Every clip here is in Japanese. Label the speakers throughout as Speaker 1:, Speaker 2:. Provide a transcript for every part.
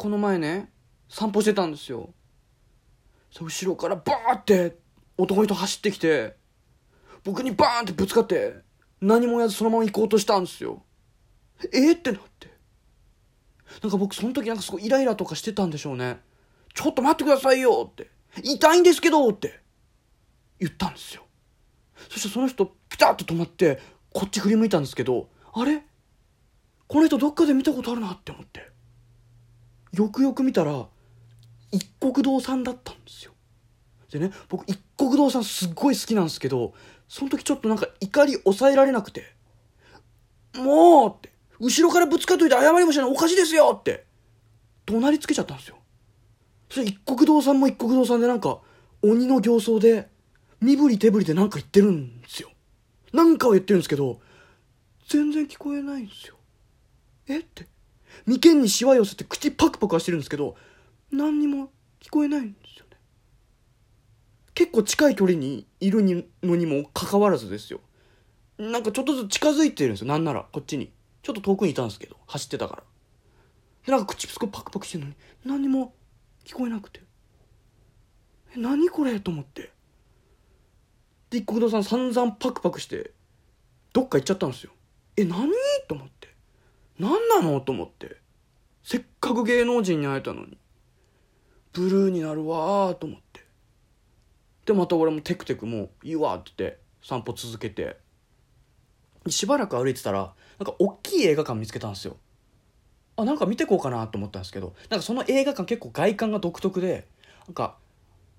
Speaker 1: この前ね散歩してたんですよ。後ろからバーって男の人走ってきて僕にバーンってぶつかって何もやずそのまま行こうとしたんですよ。えー、ってなって。なんか僕その時なんかすごいイライラとかしてたんでしょうね。ちょっと待ってくださいよって。痛いんですけどって。言ったんですよ。そしてその人ピタッと止まってこっち振り向いたんですけどあれ？この人どっかで見たことあるなって思って。よくよく見たら一国堂さんだったんですよ。でね僕一国堂さんすっごい好きなんですけどその時ちょっとなんか怒り抑えられなくてもうって後ろからぶつかっといて謝りもしないおかしいですよって怒鳴りつけちゃったんですよ。それ一国堂さんも一国堂さんでなんか鬼の形相で身振り手振りでなんか言ってるんですよ。なんかを言ってるんですけど全然聞こえないんですよ。えって。眉間にしわ寄せて口パクパクはしてるんですけど何にも聞こえないんですよね。結構近い距離にいるのにもかかわらずですよ。なんかちょっとずつ近づいてるんですよなんならこっちに。ちょっと遠くにいたんですけど走ってたから。でなんか口すごいパクパクしてるのに何にも聞こえなくて。え何これと思って。で一国堂さん散々パクパクしてどっか行っちゃったんですよ。え何？と思って。何なの？と思って。せっかく芸能人に会えたのに。ブルーになるわーと思って。でまた俺もテクテクもういいわって言って散歩続けて。しばらく歩いてたらなんか大きい映画館見つけたんですよ。あなんか見てこうかなと思ったんですけどなんかその映画館結構外観が独特でなんか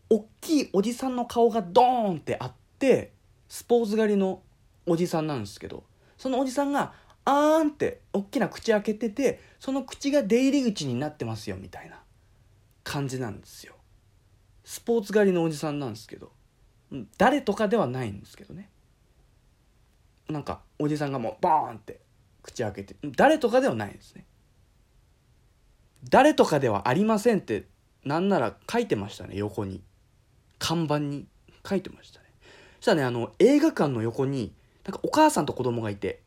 Speaker 1: 大きいおじさんの顔がドーンってあってスポーツ狩りのおじさんなんですけどそのおじさんがあーんって大きな口開けててその口が出入り口になってますよみたいな感じなんですよ。スポーツ狩りのおじさんなんですけど。誰とかではないんですけどね。なんかおじさんがもうボーンって口開けて誰とかではないですね。誰とかではありませんってなんなら書いてましたね横に。看板に書いてましたね。そしたらねあの映画館の横になんかお母さんと子供がいて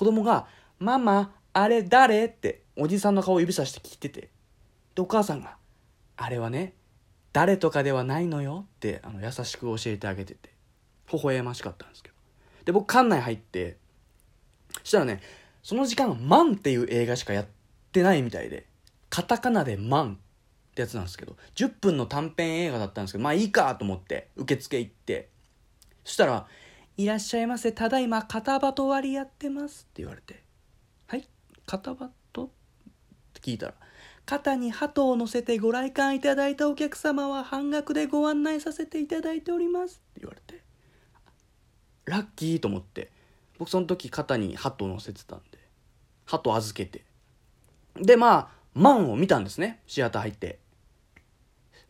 Speaker 1: 子供が「ママあれ誰?」っておじさんの顔を指さして聞いててでお母さんが「あれはね誰とかではないのよ」ってあの優しく教えてあげてて微笑ましかったんですけどで僕館内入ってしたらねその時間「マン」っていう映画しかやってないみたいでカタカナで「マン」ってやつなんですけど10分の短編映画だったんですけどまあいいかと思って受付行ってそしたら「いらっしゃいませ。ただいま肩バト割りやってます」って言われて「はい？肩バト?」って聞いたら「肩に鳩を乗せてご来館いただいたお客様は半額でご案内させていただいております」って言われて。ラッキーと思って。僕その時肩に鳩を乗せてたんで。鳩預けて。でまあマンを見たんですね。シアター入って。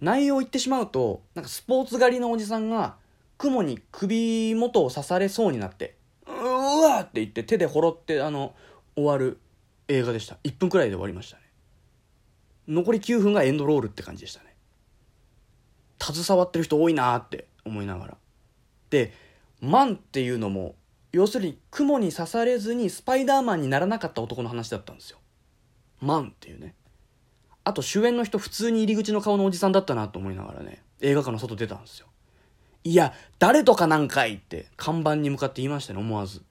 Speaker 1: 内容を言ってしまうとなんかスポーツ狩りのおじさんが雲に首元を刺されそうになってうわって言って手でほろってあの終わる映画でした。1分くらいで終わりましたね。残り9分がエンドロールって感じでしたね。携わってる人多いなって思いながら。でマンっていうのも要するに雲に刺されずにスパイダーマンにならなかった男の話だったんですよ。マンっていうね。あと主演の人普通に入り口の顔のおじさんだったなと思いながらね映画館の外出たんですよ。いや誰とかなんかいって看板に向かって言いましたね思わず。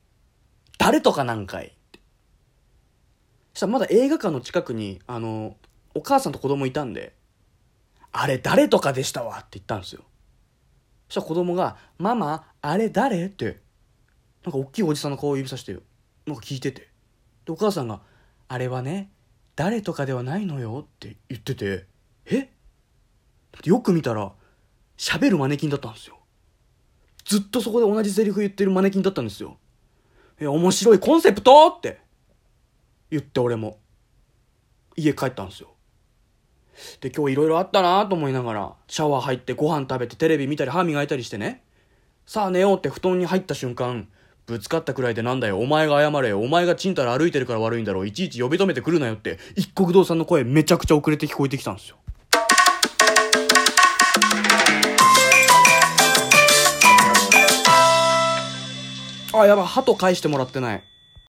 Speaker 1: 誰とかなんかいって。そしたらまだ映画館の近くにあのお母さんと子供いたんであれ誰とかでしたわって言ったんですよ。そしたら子供が「ママあれ誰?」ってなんか大きいおじさんの顔を指さしてなんか聞いてて。でお母さんが「あれはね誰とかではないのよ」って言ってて「え？よく見たら喋るマネキンだったんですよ。ずっとそこで同じセリフ言ってるマネキンだったんですよえ面白いコンセプト？って。言って俺も。家帰ったんですよ。で今日いろいろあったなと思いながらシャワー入ってご飯食べてテレビ見たり歯磨いたりしてね。さあ寝ようって布団に入った瞬間ぶつかったくらいでなんだよお前が謝れよ。お前がちんたら歩いてるから悪いんだろう。いちいち呼び止めてくるなよって一国堂さんの声めちゃくちゃ遅れて聞こえてきたんですよ。あやばい鳩返してもらってない。